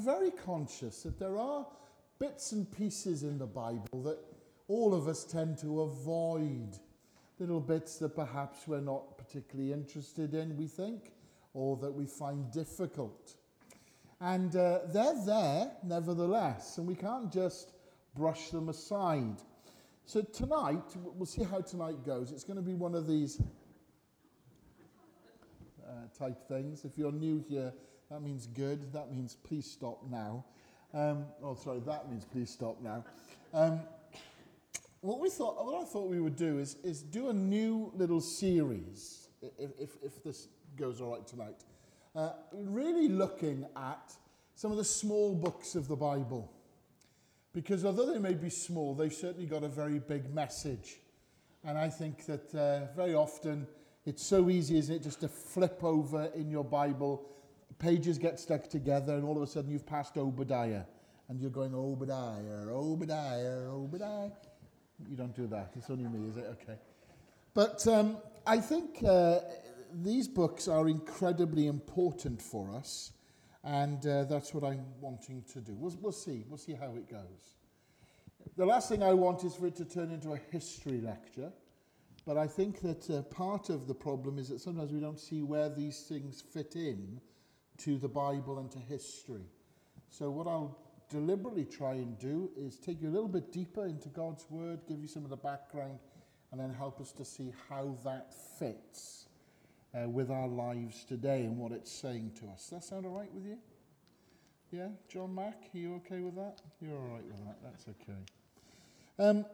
very conscious that there are bits and pieces in the Bible that all of us tend to avoid. Little bits that perhaps we're not particularly interested in, we think, or that we find difficult. And uh, they're there, nevertheless, and we can't just brush them aside. So tonight, we'll see how tonight goes. It's going to be one of these uh, type things. If you're new here, that means good. That means please stop now. Um, oh, sorry, that means please stop now. Um, what we thought, what I thought we would do is, is do a new little series, if, if, if this goes all right tonight, uh, really looking at some of the small books of the Bible. Because although they may be small, they've certainly got a very big message. And I think that uh, very often it's so easy, isn't it, just to flip over in your Bible pages get stuck together, and all of a sudden you've passed Obadiah, and you're going, Obadiah, Obadiah, Obadiah. You don't do that. It's only me, is it? Okay. But um, I think uh, these books are incredibly important for us, and uh, that's what I'm wanting to do. We'll, we'll see. We'll see how it goes. The last thing I want is for it to turn into a history lecture. But I think that uh, part of the problem is that sometimes we don't see where these things fit in to the Bible and to history. So, what I'll deliberately try and do is take you a little bit deeper into God's Word, give you some of the background, and then help us to see how that fits uh, with our lives today and what it's saying to us. Does that sound all right with you? Yeah, John Mack, are you okay with that? You're all right with that. That's okay. Um,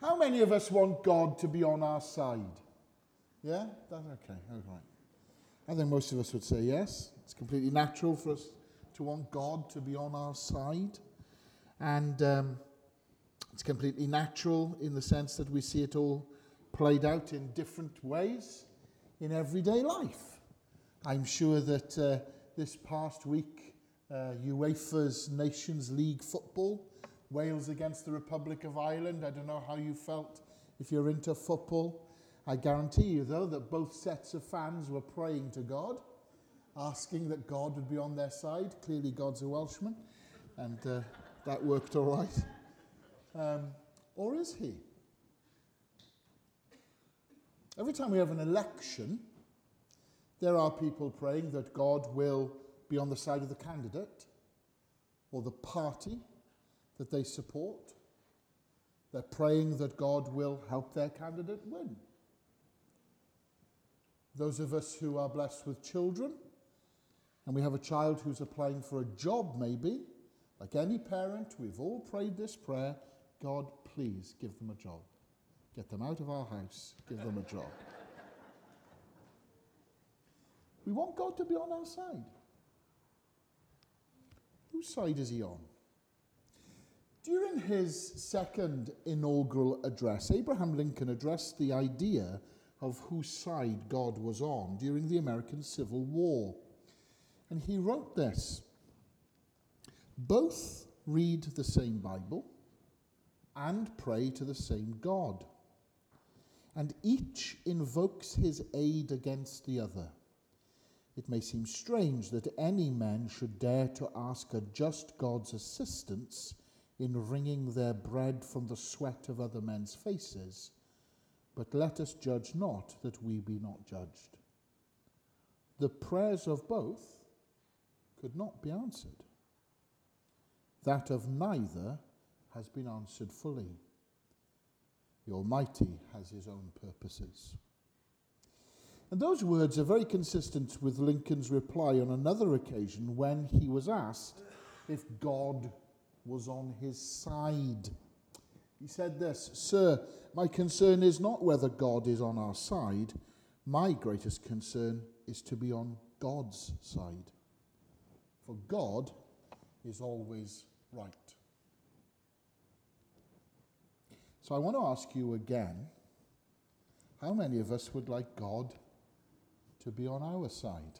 how many of us want God to be on our side? Yeah, that's okay. All right. I think most of us would say yes. It's completely natural for us to want God to be on our side. And um, it's completely natural in the sense that we see it all played out in different ways in everyday life. I'm sure that uh, this past week, uh, UEFA's Nations League football, Wales against the Republic of Ireland, I don't know how you felt if you're into football. I guarantee you, though, that both sets of fans were praying to God asking that God would be on their side. Clearly, God's a Welshman, and uh, that worked all right. Um, or is he? Every time we have an election, there are people praying that God will be on the side of the candidate or the party that they support. They're praying that God will help their candidate win. Those of us who are blessed with children and we have a child who's applying for a job, maybe, like any parent, we've all prayed this prayer God, please give them a job. Get them out of our house, give them a job. we want God to be on our side. Whose side is he on? During his second inaugural address, Abraham Lincoln addressed the idea of whose side God was on during the American Civil War. And he wrote this Both read the same Bible and pray to the same God, and each invokes his aid against the other. It may seem strange that any man should dare to ask a just God's assistance in wringing their bread from the sweat of other men's faces, but let us judge not that we be not judged. The prayers of both could not be answered. That of neither has been answered fully. The Almighty has his own purposes. And those words are very consistent with Lincoln's reply on another occasion when he was asked if God was on his side. He said this Sir, my concern is not whether God is on our side. My greatest concern is to be on God's side for God is always right. So I want to ask you again how many of us would like God to be on our side?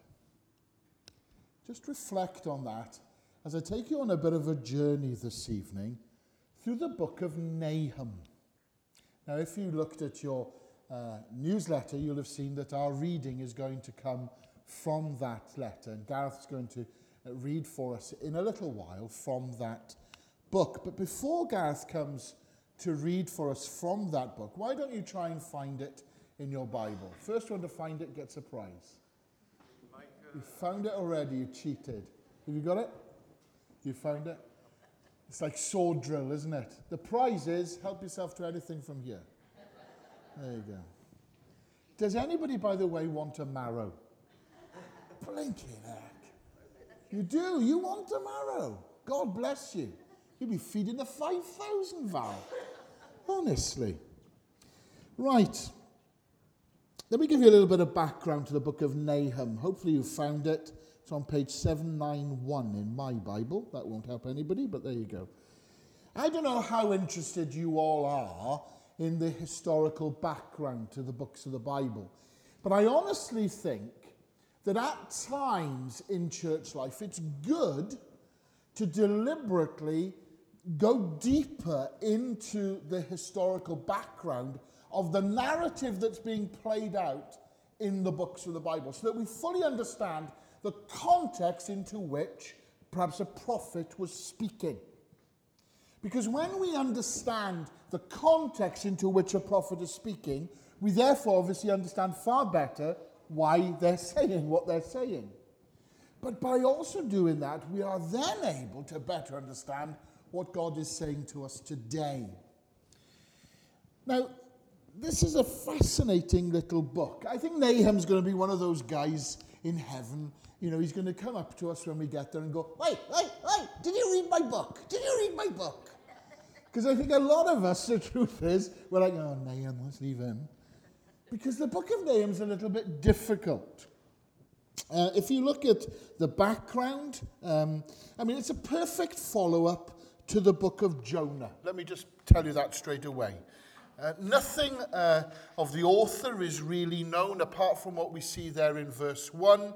Just reflect on that as I take you on a bit of a journey this evening through the book of Nahum. Now, if you looked at your uh, newsletter, you'll have seen that our reading is going to come from that letter, and Gareth's going to Uh, read for us in a little while from that book. But before Gareth comes to read for us from that book, why don't you try and find it in your Bible? First one to find it gets a prize. You found it already, you cheated. Have you got it? You found it? It's like sword drill, isn't it? The prize is help yourself to anything from here. There you go. Does anybody, by the way, want a marrow? Blinking heck. You do. You want tomorrow. God bless you. You'll be feeding the 5,000 Val. Honestly. Right. Let me give you a little bit of background to the book of Nahum. Hopefully you found it. It's on page 791 in my Bible. That won't help anybody, but there you go. I don't know how interested you all are in the historical background to the books of the Bible, but I honestly think that at times in church life it's good to deliberately go deeper into the historical background of the narrative that's being played out in the books of the Bible so that we fully understand the context into which perhaps a prophet was speaking. Because when we understand the context into which a prophet is speaking, we therefore obviously understand far better why they're saying what they're saying. But by also doing that, we are then able to better understand what God is saying to us today. Now, this is a fascinating little book. I think Nahum's going to be one of those guys in heaven. You know, he's going to come up to us when we get there and go, Wait, wait, wait, did you read my book? Did you read my book? Because I think a lot of us, the truth is, we're like, Oh, Nahum, let's leave him. Because the book of Nahum's a little bit difficult. Uh, if you look at the background, um, I mean, it's a perfect follow up to the book of Jonah. Let me just tell you that straight away. Uh, nothing uh, of the author is really known apart from what we see there in verse 1.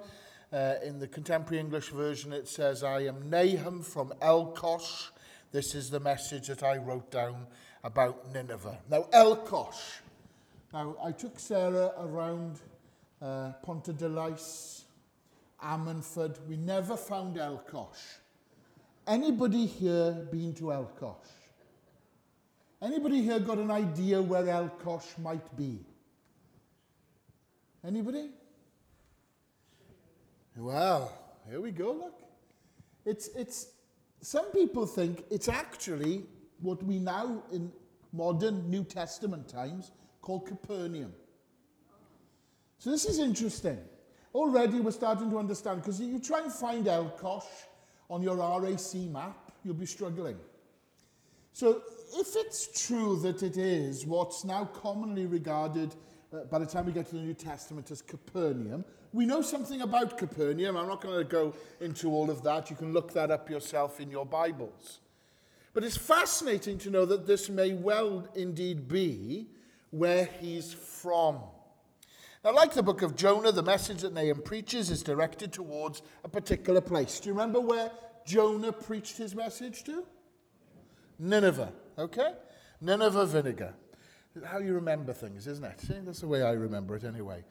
Uh, in the contemporary English version, it says, I am Nahum from Elkosh. This is the message that I wrote down about Nineveh. Now, Elkosh. Now, I took Sarah around uh, Pontarddulais, Ammanford. We never found Elkosh. Anybody here been to Elkosh? Anybody here got an idea where Elkosh might be? Anybody? Well, here we go, look. It's, it's, some people think it's actually what we now in modern New Testament times call Capernaum. So this is interesting. Already we're starting to understand, because you try and find Elkosh on your RAC map, you'll be struggling. So if it's true that it is what's now commonly regarded uh, by the time we get to the New Testament as Capernaum, we know something about Capernaum. I'm not going to go into all of that. You can look that up yourself in your Bibles. But it's fascinating to know that this may well indeed be where he's from. Now, like the book of Jonah, the message that Nahum preaches is directed towards a particular place. Do you remember where Jonah preached his message to? Nineveh, okay? Nineveh vinegar. How you remember things, isn't it? See, that's the way I remember it anyway.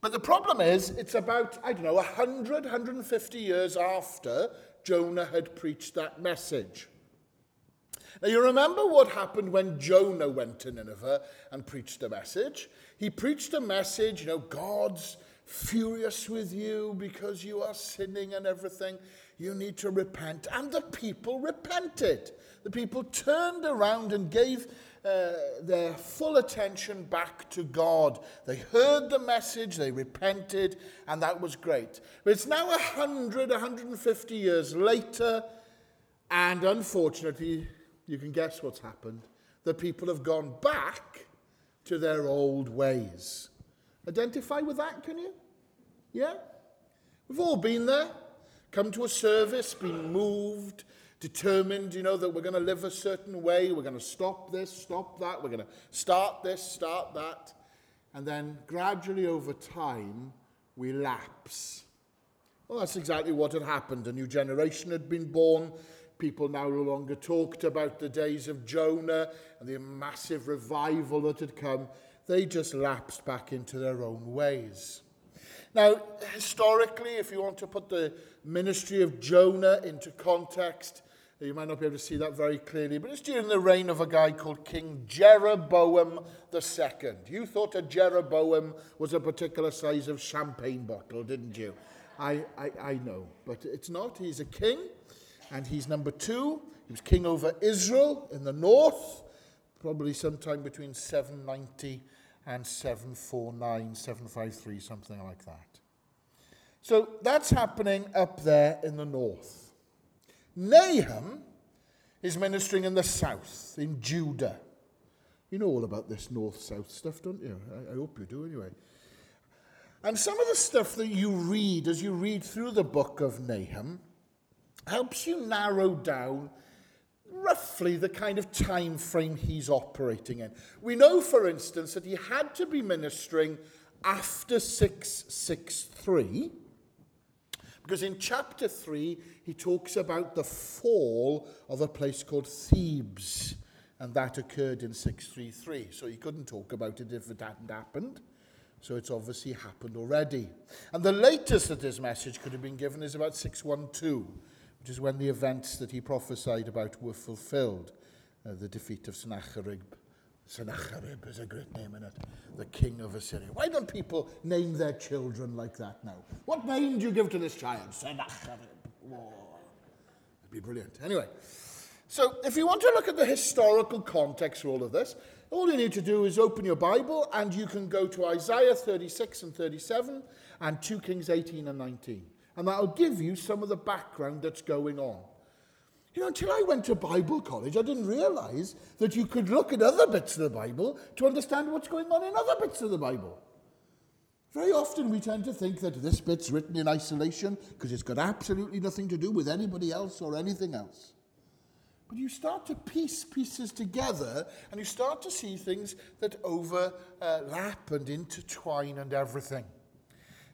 But the problem is, it's about, I don't know, 100, 150 years after Jonah had preached that message. Now, you remember what happened when Jonah went to Nineveh and preached a message? He preached a message, you know, God's furious with you because you are sinning and everything. You need to repent. And the people repented. The people turned around and gave uh, their full attention back to God. They heard the message, they repented, and that was great. But it's now 100, 150 years later, and unfortunately, you can guess what's happened. The people have gone back to their old ways. Identify with that, can you? Yeah? We've all been there. Come to a service, been moved, determined, you know, that we're going to live a certain way. We're going to stop this, stop that. We're going to start this, start that. And then gradually over time, we lapse. Well, that's exactly what had happened. A new generation had been born. People now no longer talked about the days of Jonah and the massive revival that had come. They just lapsed back into their own ways. Now, historically, if you want to put the ministry of Jonah into context, you might not be able to see that very clearly, but it's during the reign of a guy called King Jeroboam II. You thought a Jeroboam was a particular size of champagne bottle, didn't you? I, I, I know, but it's not. He's a king, and he's number two. He was king over Israel in the north, probably sometime between 790 and 749, 753, something like that. So that's happening up there in the north. Nahum is ministering in the south, in Judah. You know all about this north south stuff, don't you? I, I hope you do anyway. And some of the stuff that you read as you read through the book of Nahum helps you narrow down roughly the kind of time frame he's operating in. We know, for instance, that he had to be ministering after 663, because in chapter 3, he talks about the fall of a place called Thebes, and that occurred in 633. So he couldn't talk about it if it hadn't happened. So it's obviously happened already. And the latest that this message could have been given is about 612 which is when the events that he prophesied about were fulfilled. Uh, the defeat of Sennacherib. Sennacherib is a great name in it. The king of Assyria. Why don't people name their children like that now? What name do you give to this child? Sennacherib. Oh, it'd be brilliant. Anyway, so if you want to look at the historical context for all of this, all you need to do is open your Bible and you can go to Isaiah 36 and 37 and 2 Kings 18 and 19. And that'll give you some of the background that's going on. You know, until I went to Bible college, I didn't realize that you could look at other bits of the Bible to understand what's going on in other bits of the Bible. Very often we tend to think that this bit's written in isolation because it's got absolutely nothing to do with anybody else or anything else. But you start to piece pieces together and you start to see things that overlap and intertwine and everything.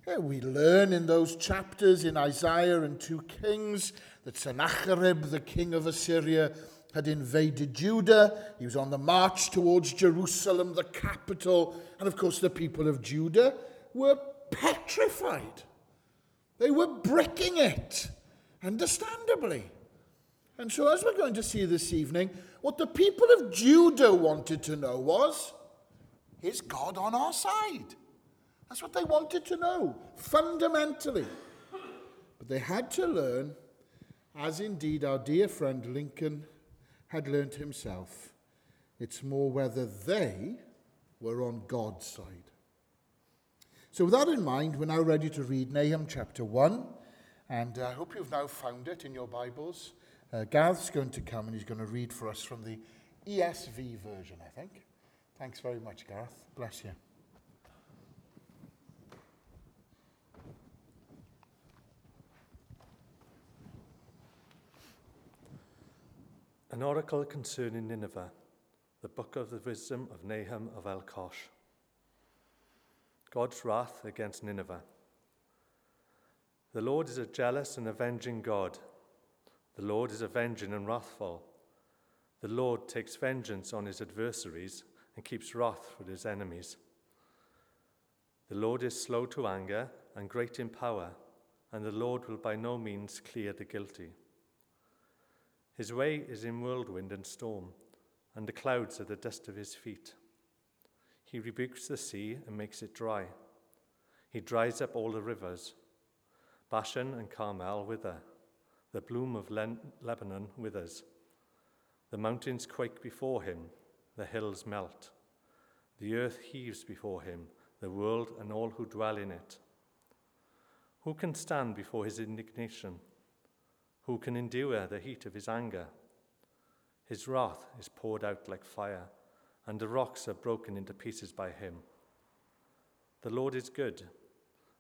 We learn in those chapters in Isaiah and 2 Kings that Sennacherib, the king of Assyria, had invaded Judah. He was on the march towards Jerusalem, the capital. And of course, the people of Judah were petrified. They were bricking it, understandably. And so, as we're going to see this evening, what the people of Judah wanted to know was is God on our side? That's what they wanted to know, fundamentally. But they had to learn, as indeed our dear friend Lincoln had learned himself, it's more whether they were on God's side. So, with that in mind, we're now ready to read Nahum chapter 1, and I hope you've now found it in your Bibles. Uh, Gareth's going to come and he's going to read for us from the ESV version, I think. Thanks very much, Gareth. Bless you. An oracle concerning Nineveh, the book of the wisdom of Nahum of Elkosh. God's wrath against Nineveh. The Lord is a jealous and avenging God. The Lord is avenging and wrathful. The Lord takes vengeance on his adversaries and keeps wrath for his enemies. The Lord is slow to anger and great in power, and the Lord will by no means clear the guilty. His way is in whirlwind and storm, and the clouds are the dust of his feet. He rebukes the sea and makes it dry. He dries up all the rivers. Bashan and Carmel wither. The bloom of Lebanon withers. The mountains quake before him, the hills melt. The earth heaves before him, the world and all who dwell in it. Who can stand before his indignation? Who can endure the heat of his anger? His wrath is poured out like fire, and the rocks are broken into pieces by him. The Lord is good,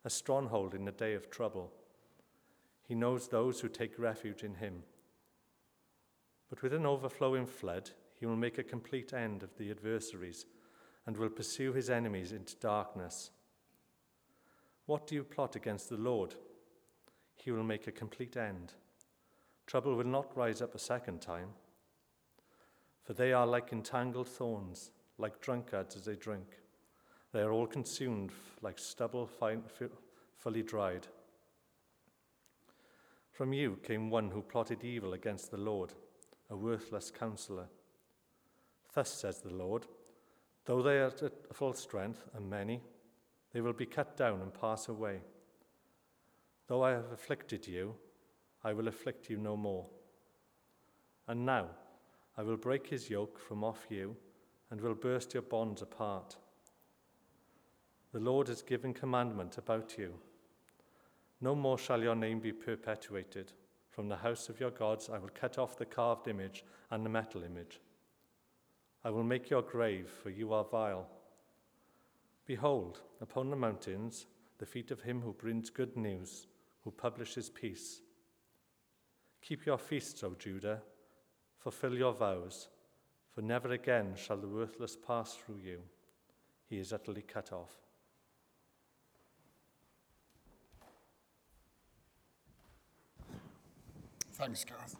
a stronghold in the day of trouble. He knows those who take refuge in him. But with an overflowing flood, he will make a complete end of the adversaries and will pursue his enemies into darkness. What do you plot against the Lord? He will make a complete end. Trouble will not rise up a second time. For they are like entangled thorns, like drunkards as they drink. They are all consumed like stubble fully dried. From you came one who plotted evil against the Lord, a worthless counselor. Thus says the Lord Though they are at full strength and many, they will be cut down and pass away. Though I have afflicted you, I will afflict you no more. And now I will break his yoke from off you and will burst your bonds apart. The Lord has given commandment about you. No more shall your name be perpetuated. From the house of your gods I will cut off the carved image and the metal image. I will make your grave, for you are vile. Behold, upon the mountains, the feet of him who brings good news, who publishes peace. Keep your feasts, O Judah, fulfill your vows, for never again shall the worthless pass through you. He is utterly cut off. Thanks, Gareth.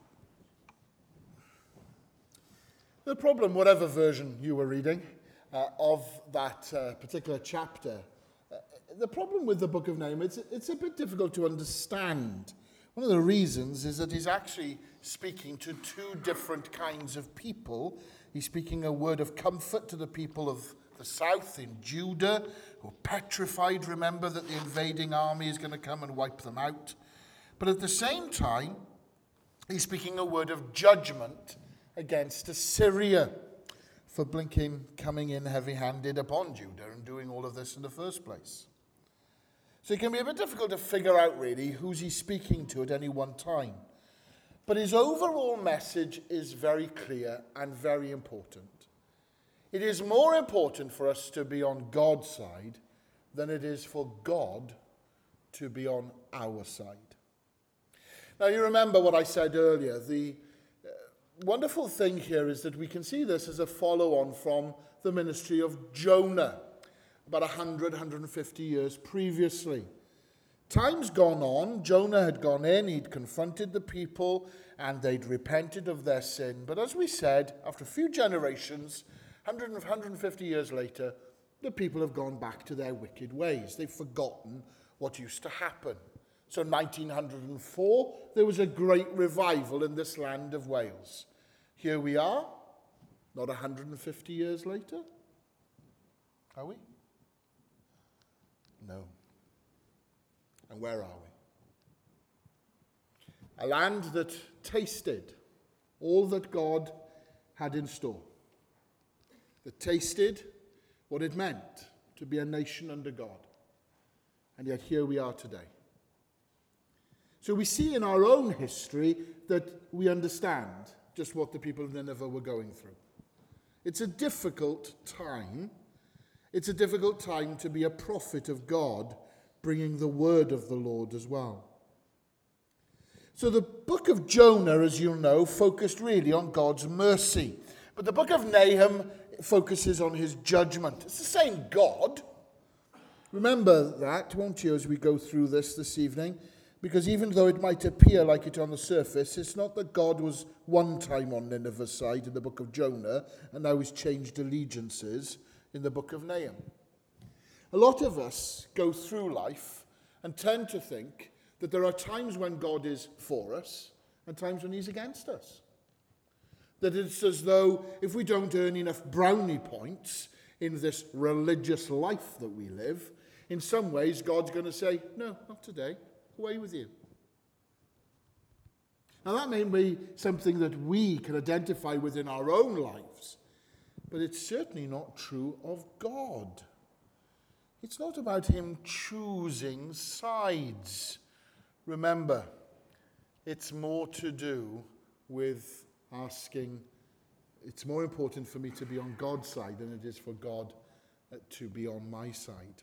The problem, whatever version you were reading uh, of that uh, particular chapter, uh, the problem with the book of Nahum, it's, it's a bit difficult to understand. One of the reasons is that he's actually speaking to two different kinds of people. He's speaking a word of comfort to the people of the south in Judah, who are petrified, remember that the invading army is going to come and wipe them out. But at the same time, he's speaking a word of judgment against Assyria for blinking coming in heavy handed upon Judah and doing all of this in the first place. So it can be a bit difficult to figure out really who's he speaking to at any one time. But his overall message is very clear and very important. It is more important for us to be on God's side than it is for God to be on our side. Now, you remember what I said earlier. The uh, wonderful thing here is that we can see this as a follow on from the ministry of Jonah about 100, 150 years previously. Time's gone on. Jonah had gone in, he'd confronted the people, and they'd repented of their sin. But as we said, after a few generations, 100, 150 years later, the people have gone back to their wicked ways. They've forgotten what used to happen. So, in 1904, there was a great revival in this land of Wales. Here we are, not 150 years later. Are we? No. And where are we? A land that tasted all that God had in store, that tasted what it meant to be a nation under God. And yet here we are today. So we see in our own history that we understand just what the people of Nineveh were going through. It's a difficult time. It's a difficult time to be a prophet of God, bringing the word of the Lord as well. So the book of Jonah, as you know, focused really on God's mercy. But the book of Nahum focuses on his judgment. It's the same God. Remember that, won't you, as we go through this this evening? Because even though it might appear like it on the surface, it's not that God was one time on Nineveh's side in the book of Jonah and now he's changed allegiances in the book of Nahum. A lot of us go through life and tend to think that there are times when God is for us and times when he's against us. That it's as though if we don't earn enough brownie points in this religious life that we live, in some ways God's going to say, No, not today. Away with you. Now, that may be something that we can identify with in our own lives, but it's certainly not true of God. It's not about Him choosing sides. Remember, it's more to do with asking, it's more important for me to be on God's side than it is for God uh, to be on my side.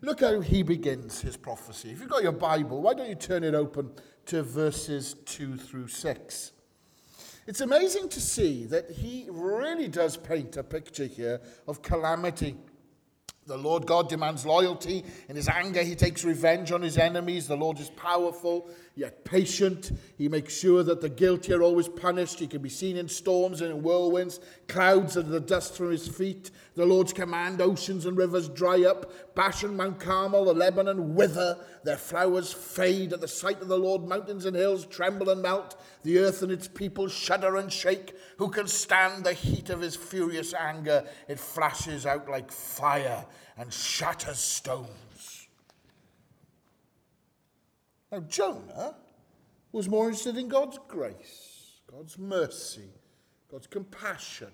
Look how he begins his prophecy. If you've got your Bible, why don't you turn it open to verses 2 through 6? It's amazing to see that he really does paint a picture here of calamity. The Lord God demands loyalty. In his anger, he takes revenge on his enemies. The Lord is powerful, yet patient. He makes sure that the guilty are always punished. He can be seen in storms and in whirlwinds. Clouds and the dust from his feet. The Lord's command, oceans and rivers dry up. Bashan, Mount Carmel, the Lebanon wither. Their flowers fade at the sight of the Lord. Mountains and hills tremble and melt. The earth and its people shudder and shake. Who can stand the heat of his furious anger? It flashes out like fire and shatters stones. Now, Jonah was more interested in God's grace, God's mercy, God's compassion,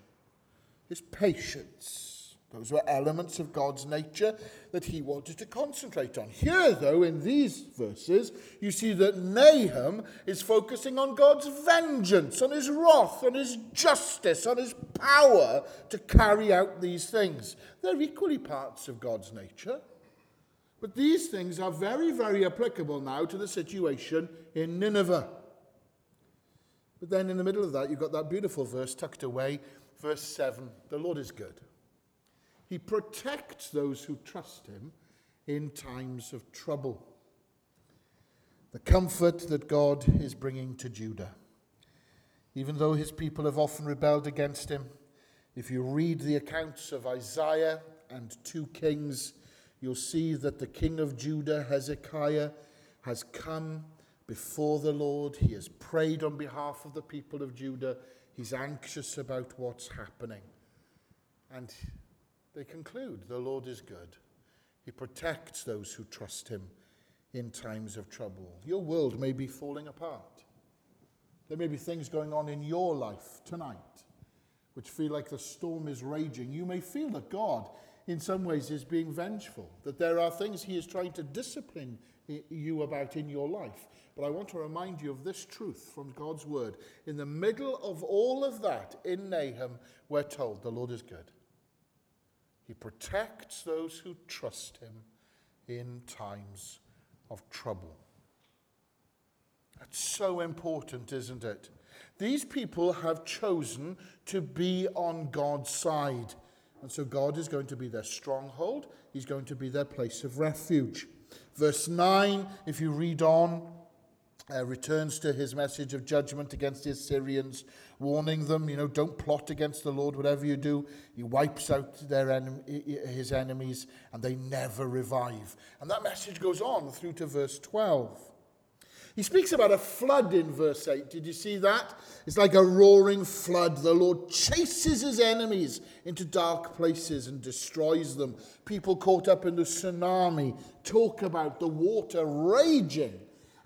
his patience. Those were elements of God's nature that he wanted to concentrate on. Here, though, in these verses, you see that Nahum is focusing on God's vengeance, on his wrath, on his justice, on his power to carry out these things. They're equally parts of God's nature. But these things are very, very applicable now to the situation in Nineveh. But then in the middle of that, you've got that beautiful verse tucked away, verse 7 the Lord is good. He protects those who trust him in times of trouble. The comfort that God is bringing to Judah. Even though his people have often rebelled against him, if you read the accounts of Isaiah and 2 Kings, you'll see that the king of Judah, Hezekiah, has come before the Lord. He has prayed on behalf of the people of Judah. He's anxious about what's happening. And they conclude the Lord is good. He protects those who trust him in times of trouble. Your world may be falling apart. There may be things going on in your life tonight which feel like the storm is raging. You may feel that God, in some ways, is being vengeful, that there are things He is trying to discipline you about in your life. But I want to remind you of this truth from God's word. In the middle of all of that, in Nahum, we're told the Lord is good. He protects those who trust him in times of trouble. That's so important, isn't it? These people have chosen to be on God's side. And so God is going to be their stronghold, He's going to be their place of refuge. Verse 9, if you read on, uh, returns to his message of judgment against the Assyrians, warning them, you know, don't plot against the Lord, whatever you do. He wipes out their en- his enemies and they never revive. And that message goes on through to verse 12. He speaks about a flood in verse 8. Did you see that? It's like a roaring flood. The Lord chases his enemies into dark places and destroys them. People caught up in the tsunami talk about the water raging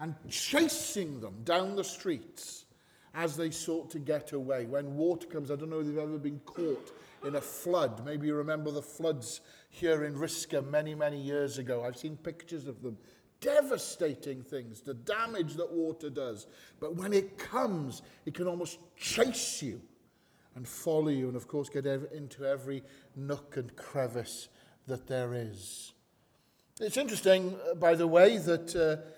and chasing them down the streets as they sought to get away. When water comes, I don't know if you've ever been caught in a flood. Maybe you remember the floods here in Risca many, many years ago. I've seen pictures of them. Devastating things, the damage that water does. But when it comes, it can almost chase you and follow you, and of course, get into every nook and crevice that there is. It's interesting, uh, by the way, that. Uh,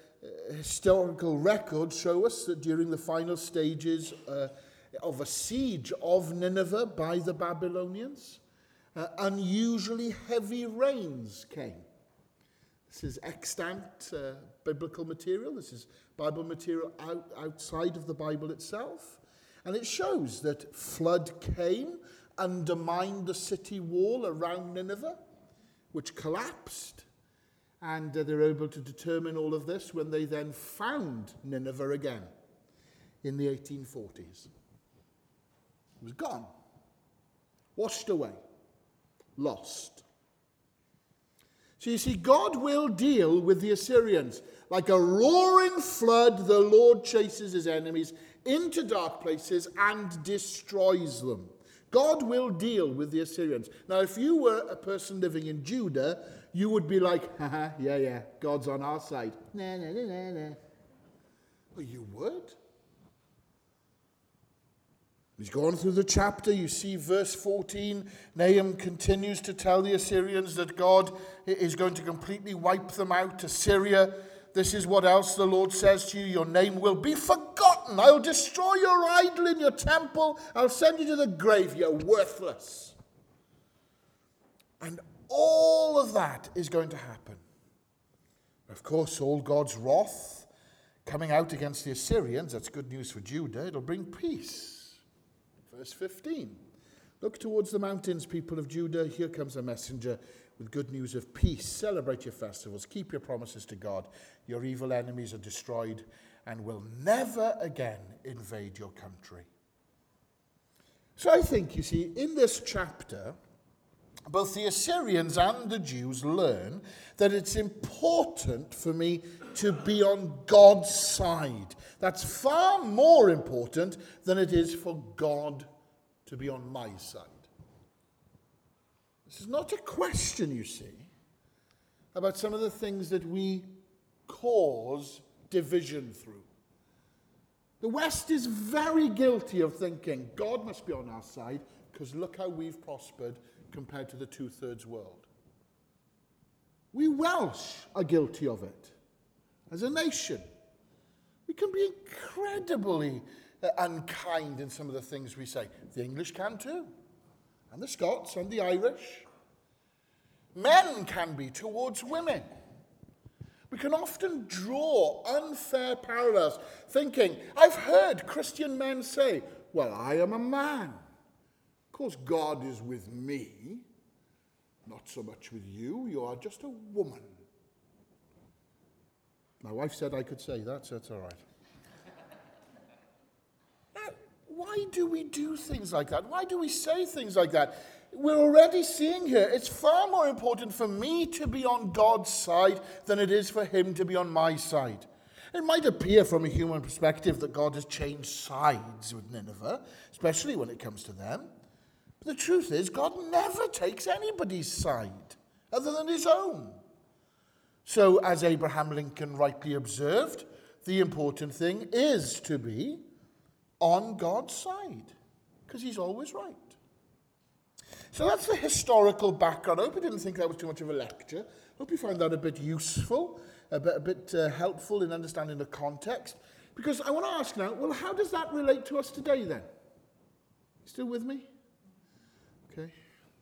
historical records show us that during the final stages uh, of a siege of Nineveh by the Babylonians, uh, unusually heavy rains came. This is extant uh, biblical material. This is Bible material out, outside of the Bible itself. And it shows that flood came, undermined the city wall around Nineveh, which collapsed. And uh, they're able to determine all of this when they then found Nineveh again in the 1840s. It was gone, washed away, lost. So you see, God will deal with the Assyrians. Like a roaring flood, the Lord chases his enemies into dark places and destroys them. God will deal with the Assyrians. Now, if you were a person living in Judah, you would be like, haha, yeah, yeah, God's on our side. Nah, nah, nah, nah, nah. Oh, well, you would. He's gone through the chapter. You see, verse 14, Nahum continues to tell the Assyrians that God is going to completely wipe them out. Assyria, this is what else the Lord says to you Your name will be forgotten. I'll destroy your idol in your temple. I'll send you to the grave. You're worthless. And All of that is going to happen. Of course, all God's wrath coming out against the Assyrians, that's good news for Judah, it'll bring peace. Verse 15. Look towards the mountains, people of Judah. Here comes a messenger with good news of peace. Celebrate your festivals. Keep your promises to God. Your evil enemies are destroyed and will never again invade your country. So I think, you see, in this chapter, both the Assyrians and the Jews learn that it's important for me to be on God's side. That's far more important than it is for God to be on my side. This is not a question, you see, about some of the things that we cause division through. The West is very guilty of thinking God must be on our side because look how we've prospered compared to the two thirds world. We Welsh are guilty of it as a nation. We can be incredibly uh, unkind in some of the things we say. The English can too, and the Scots and the Irish. Men can be towards women. We can often draw unfair parallels, thinking, I've heard Christian men say, Well, I am a man. Course, God is with me, not so much with you. You are just a woman. My wife said I could say that, so that's all right. now, why do we do things like that? Why do we say things like that? we're already seeing here it's far more important for me to be on God's side than it is for him to be on my side. It might appear from a human perspective that God has changed sides with Nineveh, especially when it comes to them. The truth is, God never takes anybody's side other than his own. So, as Abraham Lincoln rightly observed, the important thing is to be on God's side because he's always right. So that's the historical background. I hope you didn't think that was too much of a lecture. I hope you found that a bit useful, a bit, a bit uh, helpful in understanding the context. Because I want to ask now, well, how does that relate to us today then? Still with me? Okay.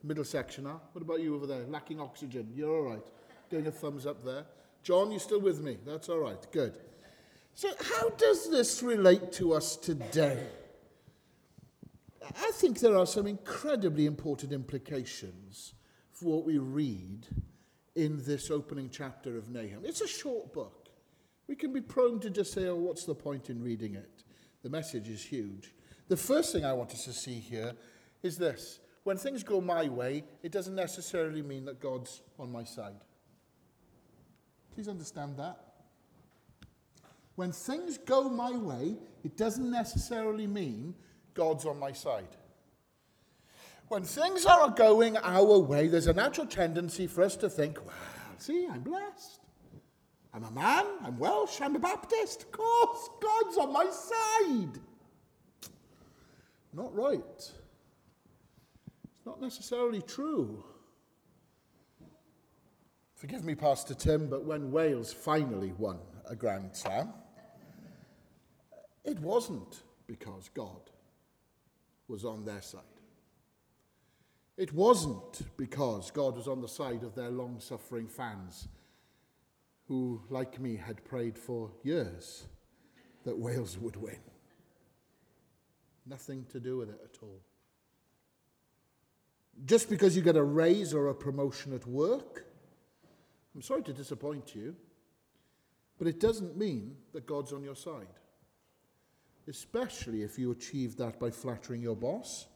Middle section, huh? What about you over there? Lacking oxygen. You're all right. Getting a thumbs up there. John, you still with me? That's all right. Good. So, how does this relate to us today? I think there are some incredibly important implications for what we read in this opening chapter of Nahum. It's a short book. We can be prone to just say, oh, what's the point in reading it? The message is huge. The first thing I want us to see here is this when things go my way, it doesn't necessarily mean that God's on my side. Please understand that. When things go my way, it doesn't necessarily mean God's on my side. When things are going our way, there's a natural tendency for us to think, well, see, I'm blessed. I'm a man, I'm Welsh, I'm a Baptist. Of course, God's on my side. Not right. Not necessarily true. Forgive me, Pastor Tim, but when Wales finally won a Grand Slam, it wasn't because God was on their side. It wasn't because God was on the side of their long suffering fans who, like me, had prayed for years that Wales would win. Nothing to do with it at all. Just because you get a raise or a promotion at work, I'm sorry to disappoint you, but it doesn't mean that God's on your side especially if you achieve that by flattering your boss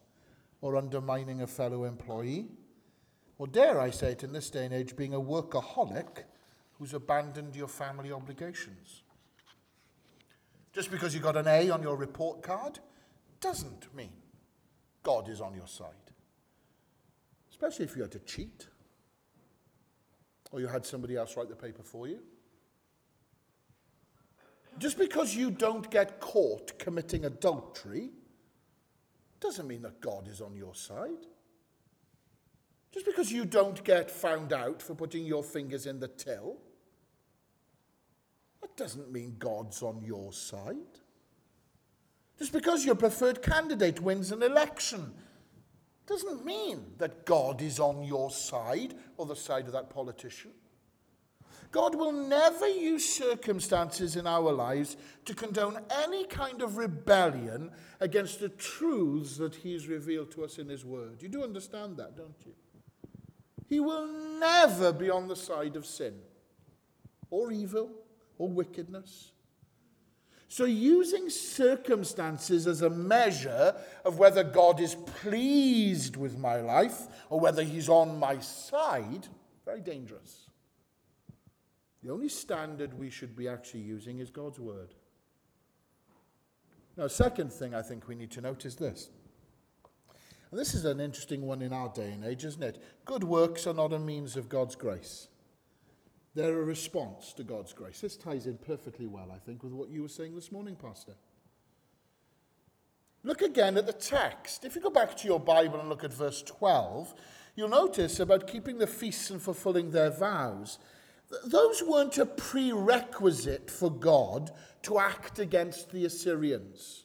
or undermining a fellow employee, or dare I say it in this day and age, being a workaholic who's abandoned your family obligations. Just because you got an A on your report card doesn't mean God is on your side. Especially if you had to cheat or you had somebody else write the paper for you. Just because you don't get caught committing adultery doesn't mean that God is on your side. Just because you don't get found out for putting your fingers in the till, that doesn't mean God's on your side. Just because your preferred candidate wins an election doesn't mean that God is on your side or the side of that politician. God will never use circumstances in our lives to condone any kind of rebellion against the truths that He's revealed to us in His Word. You do understand that, don't you? He will never be on the side of sin or evil or wickedness. So, using circumstances as a measure of whether God is pleased with my life or whether He's on my side, very dangerous. The only standard we should be actually using is God's word. Now, second thing I think we need to note is this. And this is an interesting one in our day and age, isn't it? Good works are not a means of God's grace. They're a response to God's grace. This ties in perfectly well, I think, with what you were saying this morning, Pastor. Look again at the text. If you go back to your Bible and look at verse 12, you'll notice about keeping the feasts and fulfilling their vows. Those weren't a prerequisite for God to act against the Assyrians.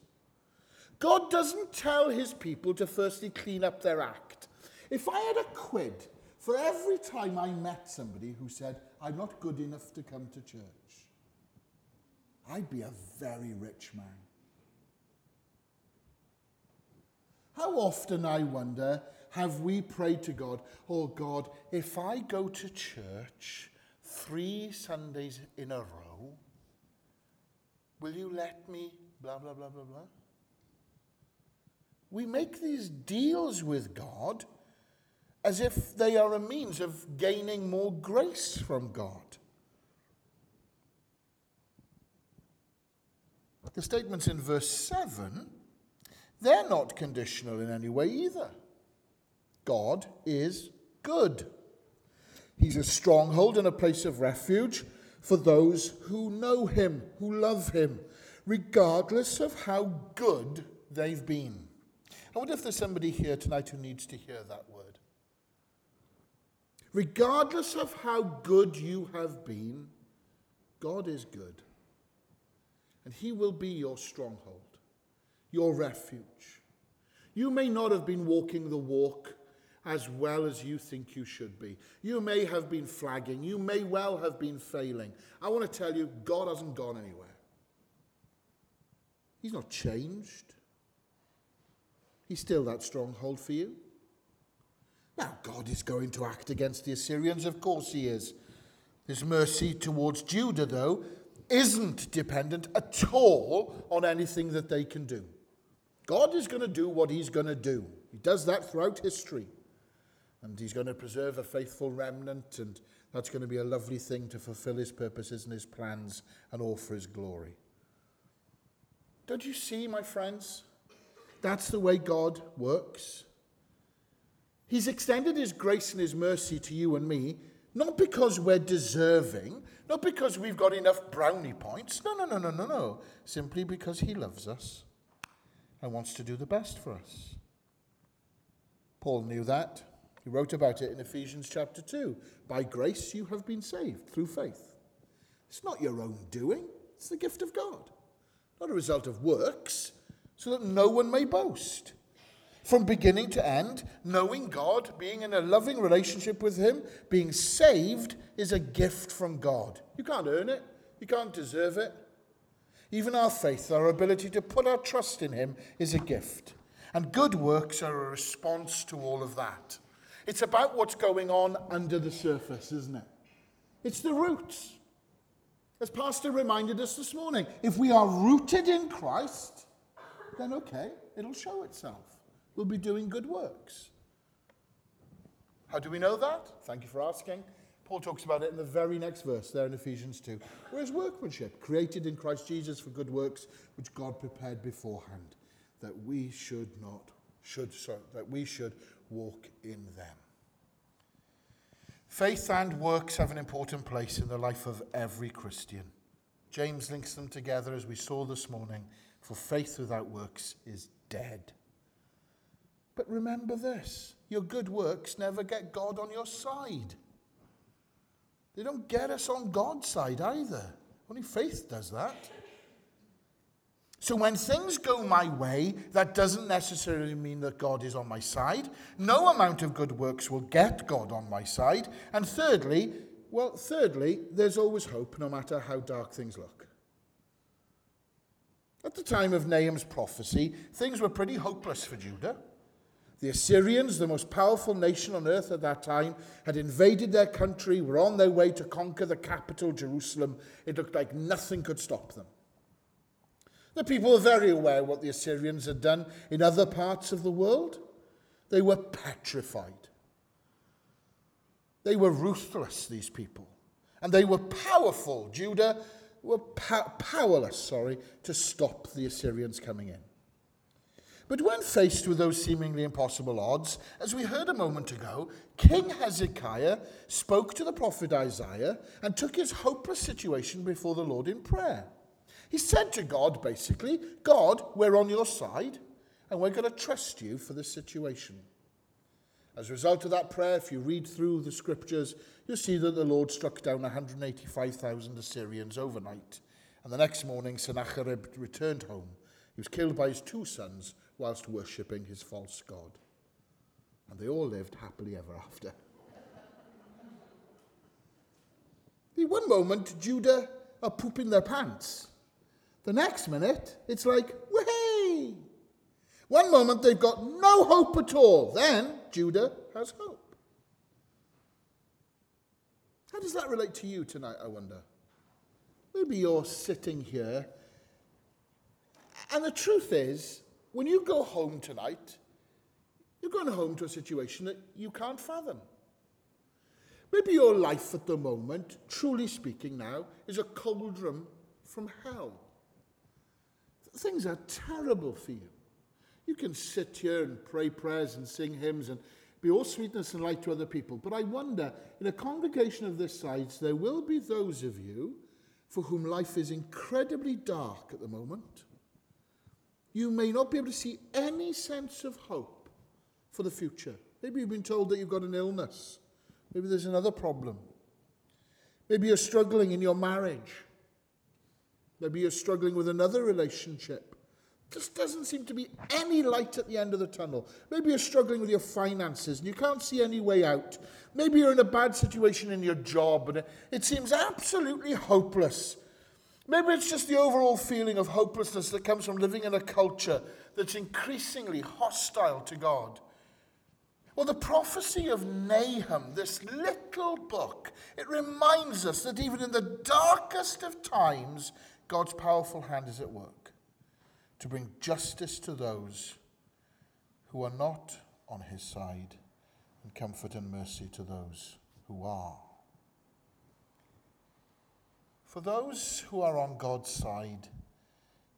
God doesn't tell his people to firstly clean up their act. If I had a quid for every time I met somebody who said, I'm not good enough to come to church, I'd be a very rich man. How often, I wonder, have we prayed to God, Oh God, if I go to church three Sundays in a row, will you let me blah, blah, blah, blah, blah? We make these deals with God as if they are a means of gaining more grace from God. The statements in verse 7, they're not conditional in any way either. God is good. He's a stronghold and a place of refuge for those who know him, who love him, regardless of how good they've been. I wonder if there's somebody here tonight who needs to hear that word regardless of how good you have been, God is good. And He will be your stronghold, your refuge. You may not have been walking the walk as well as you think you should be. You may have been flagging. You may well have been failing. I want to tell you, God hasn't gone anywhere. He's not changed. He's still that stronghold for you. Now, God is going to act against the Assyrians, of course he is. His mercy towards Judah, though, isn't dependent at all on anything that they can do. God is going to do what he's going to do. He does that throughout history. And he's going to preserve a faithful remnant, and that's going to be a lovely thing to fulfill his purposes and his plans and all for his glory. Don't you see, my friends? That's the way God works. He's extended his grace and his mercy to you and me, not because we're deserving, not because we've got enough brownie points. No, no, no, no, no, no. Simply because he loves us and wants to do the best for us. Paul knew that. He wrote about it in Ephesians chapter 2. By grace you have been saved through faith. It's not your own doing, it's the gift of God, not a result of works, so that no one may boast from beginning to end, knowing God, being in a loving relationship with Him, being saved is a gift from God. You can't earn it, you can't deserve it. Even our faith, our ability to put our trust in Him, is a gift. And good works are a response to all of that. It's about what's going on under the surface, isn't it? It's the roots. As Pastor reminded us this morning, if we are rooted in Christ, then okay, it'll show itself will be doing good works. How do we know that? Thank you for asking. Paul talks about it in the very next verse there in Ephesians 2. Where's workmanship? Created in Christ Jesus for good works, which God prepared beforehand, that we should not, should, sorry, that we should walk in them. Faith and works have an important place in the life of every Christian. James links them together as we saw this morning, for faith without works is dead. But remember this your good works never get God on your side. They don't get us on God's side either. Only faith does that. So when things go my way, that doesn't necessarily mean that God is on my side. No amount of good works will get God on my side. And thirdly, well, thirdly, there's always hope no matter how dark things look. At the time of Nahum's prophecy, things were pretty hopeless for Judah. The Assyrians, the most powerful nation on earth at that time, had invaded their country, were on their way to conquer the capital, Jerusalem. It looked like nothing could stop them. The people were very aware what the Assyrians had done in other parts of the world. They were petrified. They were ruthless, these people. And they were powerful. Judah were powerless, sorry, to stop the Assyrians coming in. But when faced with those seemingly impossible odds, as we heard a moment ago, King Hezekiah spoke to the prophet Isaiah and took his hopeless situation before the Lord in prayer. He said to God, basically, God, we're on your side, and we're going to trust you for this situation. As a result of that prayer, if you read through the scriptures, you'll see that the Lord struck down 185,000 Assyrians overnight. And the next morning, Sennacherib returned home. He was killed by his two sons whilst worshipping his false god. And they all lived happily ever after. the one moment, Judah are pooping their pants. The next minute, it's like, way! One moment they've got no hope at all. Then Judah has hope. How does that relate to you tonight, I wonder? Maybe you're sitting here, and the truth is, when you go home tonight, you're going home to a situation that you can't fathom. Maybe your life at the moment, truly speaking now, is a cauldron from hell. Things are terrible for you. You can sit here and pray prayers and sing hymns and be all sweetness and light to other people. But I wonder, in a congregation of this size, there will be those of you for whom life is incredibly dark at the moment. You may not be able to see any sense of hope for the future. Maybe you've been told that you've got an illness. Maybe there's another problem. Maybe you're struggling in your marriage. Maybe you're struggling with another relationship. Just doesn't seem to be any light at the end of the tunnel. Maybe you're struggling with your finances and you can't see any way out. Maybe you're in a bad situation in your job and it seems absolutely hopeless. Maybe it's just the overall feeling of hopelessness that comes from living in a culture that's increasingly hostile to God. Well, the prophecy of Nahum, this little book, it reminds us that even in the darkest of times, God's powerful hand is at work to bring justice to those who are not on his side and comfort and mercy to those who are. For those who are on God's side,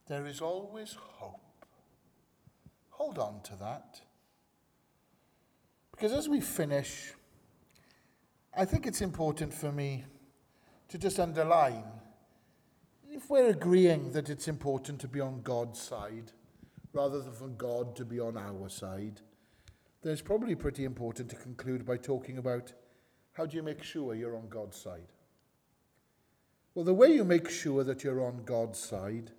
there is always hope. Hold on to that. Because as we finish, I think it's important for me to just underline if we're agreeing that it's important to be on God's side rather than for God to be on our side, then it's probably pretty important to conclude by talking about how do you make sure you're on God's side? Well, the way you make sure that you're on God's side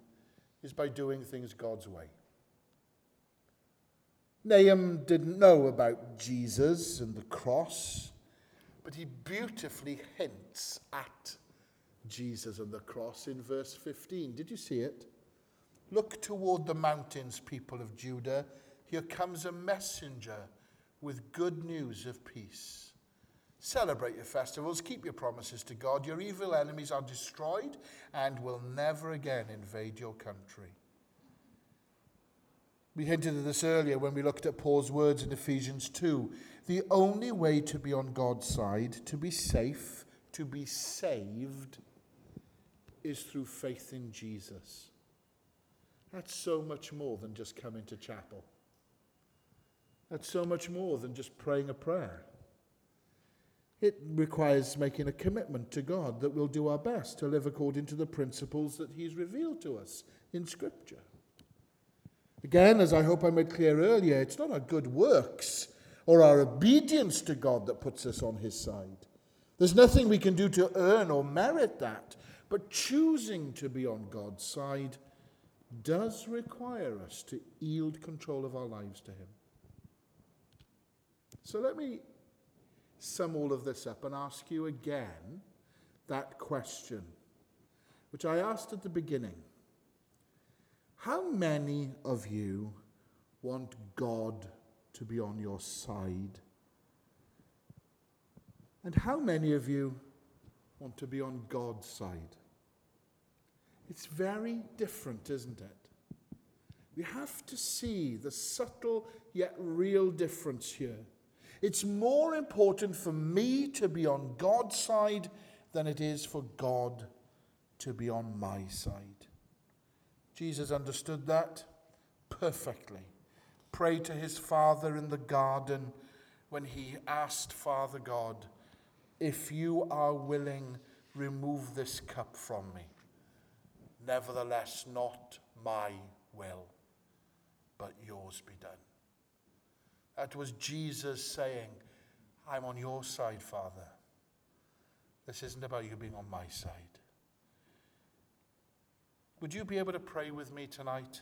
is by doing things God's way. Nahum didn't know about Jesus and the cross, but he beautifully hints at Jesus and the cross in verse 15. Did you see it? Look toward the mountains, people of Judah. Here comes a messenger with good news of peace. Celebrate your festivals, keep your promises to God. Your evil enemies are destroyed and will never again invade your country. We hinted at this earlier when we looked at Paul's words in Ephesians 2. The only way to be on God's side, to be safe, to be saved, is through faith in Jesus. That's so much more than just coming to chapel. That's so much more than just praying a prayer. It requires making a commitment to God that we'll do our best to live according to the principles that He's revealed to us in Scripture. Again, as I hope I made clear earlier, it's not our good works or our obedience to God that puts us on His side. There's nothing we can do to earn or merit that. But choosing to be on God's side does require us to yield control of our lives to Him. So let me sum all of this up and ask you again that question, which I asked at the beginning. How many of you want God to be on your side? And how many of you want to be on God's side? It's very different, isn't it? We have to see the subtle yet real difference here. It's more important for me to be on God's side than it is for God to be on my side. Jesus understood that perfectly. Pray to his Father in the garden when he asked Father God, If you are willing, remove this cup from me. Nevertheless, not my will, but yours be done. That was Jesus saying, I'm on your side, Father. This isn't about you being on my side. Would you be able to pray with me tonight?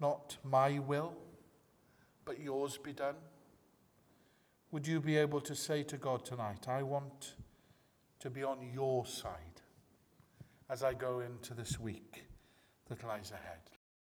Not my will, but yours be done? Would you be able to say to God tonight, I want to be on your side as I go into this week that lies ahead?